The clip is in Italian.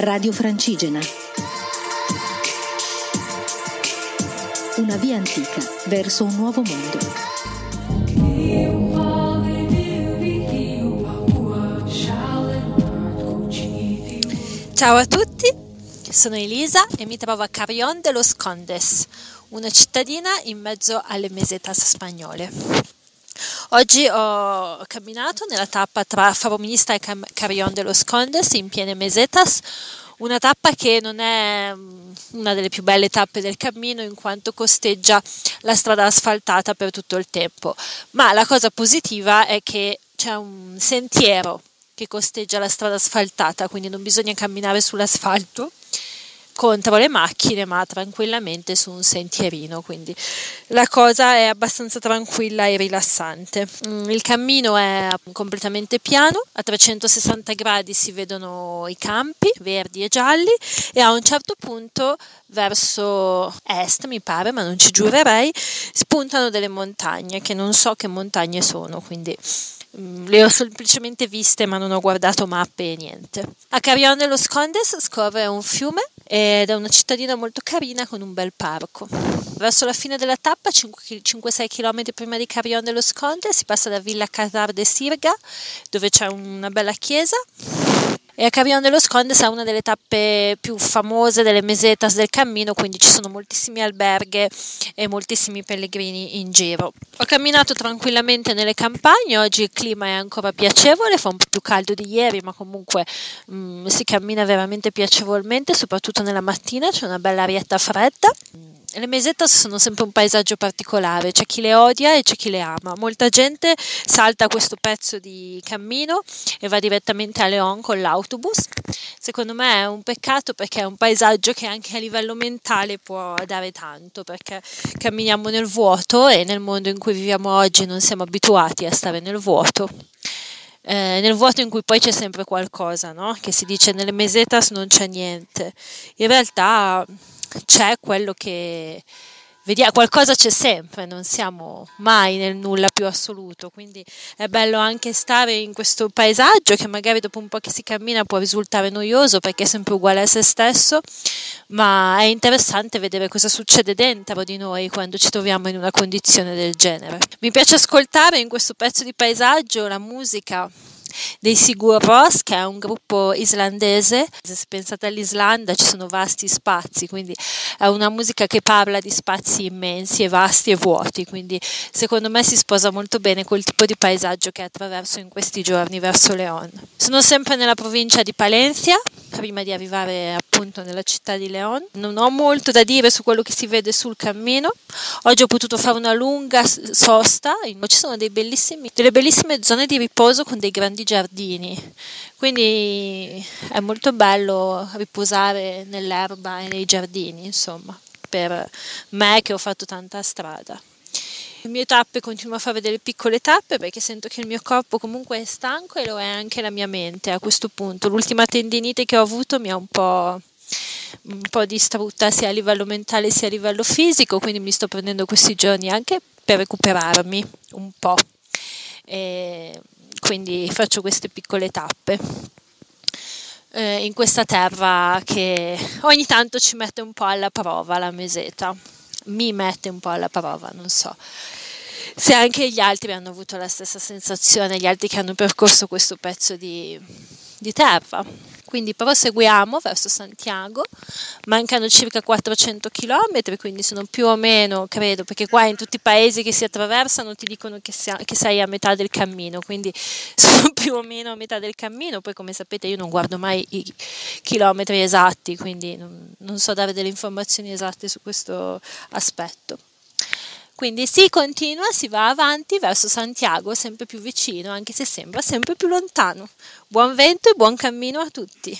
Radio Francigena. Una via antica verso un nuovo mondo. Ciao a tutti, sono Elisa e mi trovo a Carrión de los Condes, una cittadina in mezzo alle mesetas spagnole. Oggi ho camminato nella tappa tra Farominista e Carrión de los Condes in piene mesetas, una tappa che non è mm, una delle più belle tappe del cammino in quanto costeggia la strada asfaltata per tutto il tempo, ma la cosa positiva è che c'è un sentiero che costeggia la strada asfaltata, quindi non bisogna camminare sull'asfalto contro le macchine, ma tranquillamente su un sentierino, quindi la cosa è abbastanza tranquilla e rilassante. Mm, il cammino è completamente piano, a 360 gradi si vedono i campi verdi e gialli e a un certo punto verso est, mi pare, ma non ci giurerei, spuntano delle montagne che non so che montagne sono, quindi Mm, le ho semplicemente viste ma non ho guardato mappe e niente. A Carrión de los Condes scorre un fiume ed è una cittadina molto carina con un bel parco. Verso la fine della tappa, 5-6 km prima di Carrión de los Condes, si passa da Villa Catar de Sirga, dove c'è una bella chiesa e a Carrión de los Condes è una delle tappe più famose delle mesetas del cammino, quindi ci sono moltissimi alberghi e moltissimi pellegrini in giro. Ho camminato tranquillamente nelle campagne, oggi il clima è ancora piacevole, fa un po' più caldo di ieri, ma comunque mh, mm, si cammina veramente piacevolmente, soprattutto nella mattina, c'è una bella arietta fredda le mesetas sono sempre un paesaggio particolare, c'è chi le odia e c'è chi le ama. Molta gente salta questo pezzo di cammino e va direttamente a Leon con l'autobus. Secondo me è un peccato perché è un paesaggio che anche a livello mentale può dare tanto, perché camminiamo nel vuoto e nel mondo in cui viviamo oggi non siamo abituati a stare nel vuoto. Eh, nel vuoto in cui poi c'è sempre qualcosa, no? Che si dice nelle mesetas non c'è niente. In realtà c'è quello che vediamo, qualcosa c'è sempre, non siamo mai nel nulla più assoluto, quindi è bello anche stare in questo paesaggio che magari dopo un po' che si cammina può risultare noioso perché è sempre uguale a se stesso, ma è interessante vedere cosa succede dentro di noi quando ci troviamo in una condizione del genere. Mi piace ascoltare in questo pezzo di paesaggio la musica dei Sigur Rós, che è un gruppo islandese. Se pensate all'Islanda ci sono vasti spazi, quindi è una musica che parla di spazi immensi e vasti e vuoti, quindi secondo me si sposa molto bene col tipo di paesaggio che attraverso in questi giorni verso León. Sono sempre nella provincia di Palencia, prima di arrivare appunto nella città di León. Non ho molto da dire su quello che si vede sul cammino. Oggi ho potuto fare una lunga sosta, ci sono delle bellissime zone di riposo con dei grandi giardini, quindi è molto bello riposare nell'erba e nei giardini, insomma, per me che ho fatto tanta strada. Le mie tappe continuo a fare delle piccole tappe perché sento che il mio corpo comunque è stanco e lo è anche la mia mente a questo punto. L'ultima tendinite che ho avuto mi ha un po' un po' distrutta sia a livello mentale sia a livello fisico, quindi mi sto prendendo questi giorni anche per recuperarmi un po'. E quindi faccio queste piccole tappe eh, in questa terra che ogni tanto ci mette un po' alla prova la meseta, mi mette un po' alla prova, non so se anche gli altri hanno avuto la stessa sensazione, gli altri che hanno percorso questo pezzo di, di terra. Quindi proseguiamo verso Santiago, mancano circa 400 km, quindi sono più o meno, credo, perché qua in tutti i paesi che si attraversano ti dicono che, sia, che sei a metà del cammino, quindi sono più o meno a metà del cammino, poi come sapete io non guardo mai i chilometri esatti, quindi non, non so dare delle informazioni esatte su questo aspetto. Quindi si continua, si va avanti verso Santiago, sempre più vicino, anche se sembra sempre più lontano. Buon vento e buon cammino a tutti.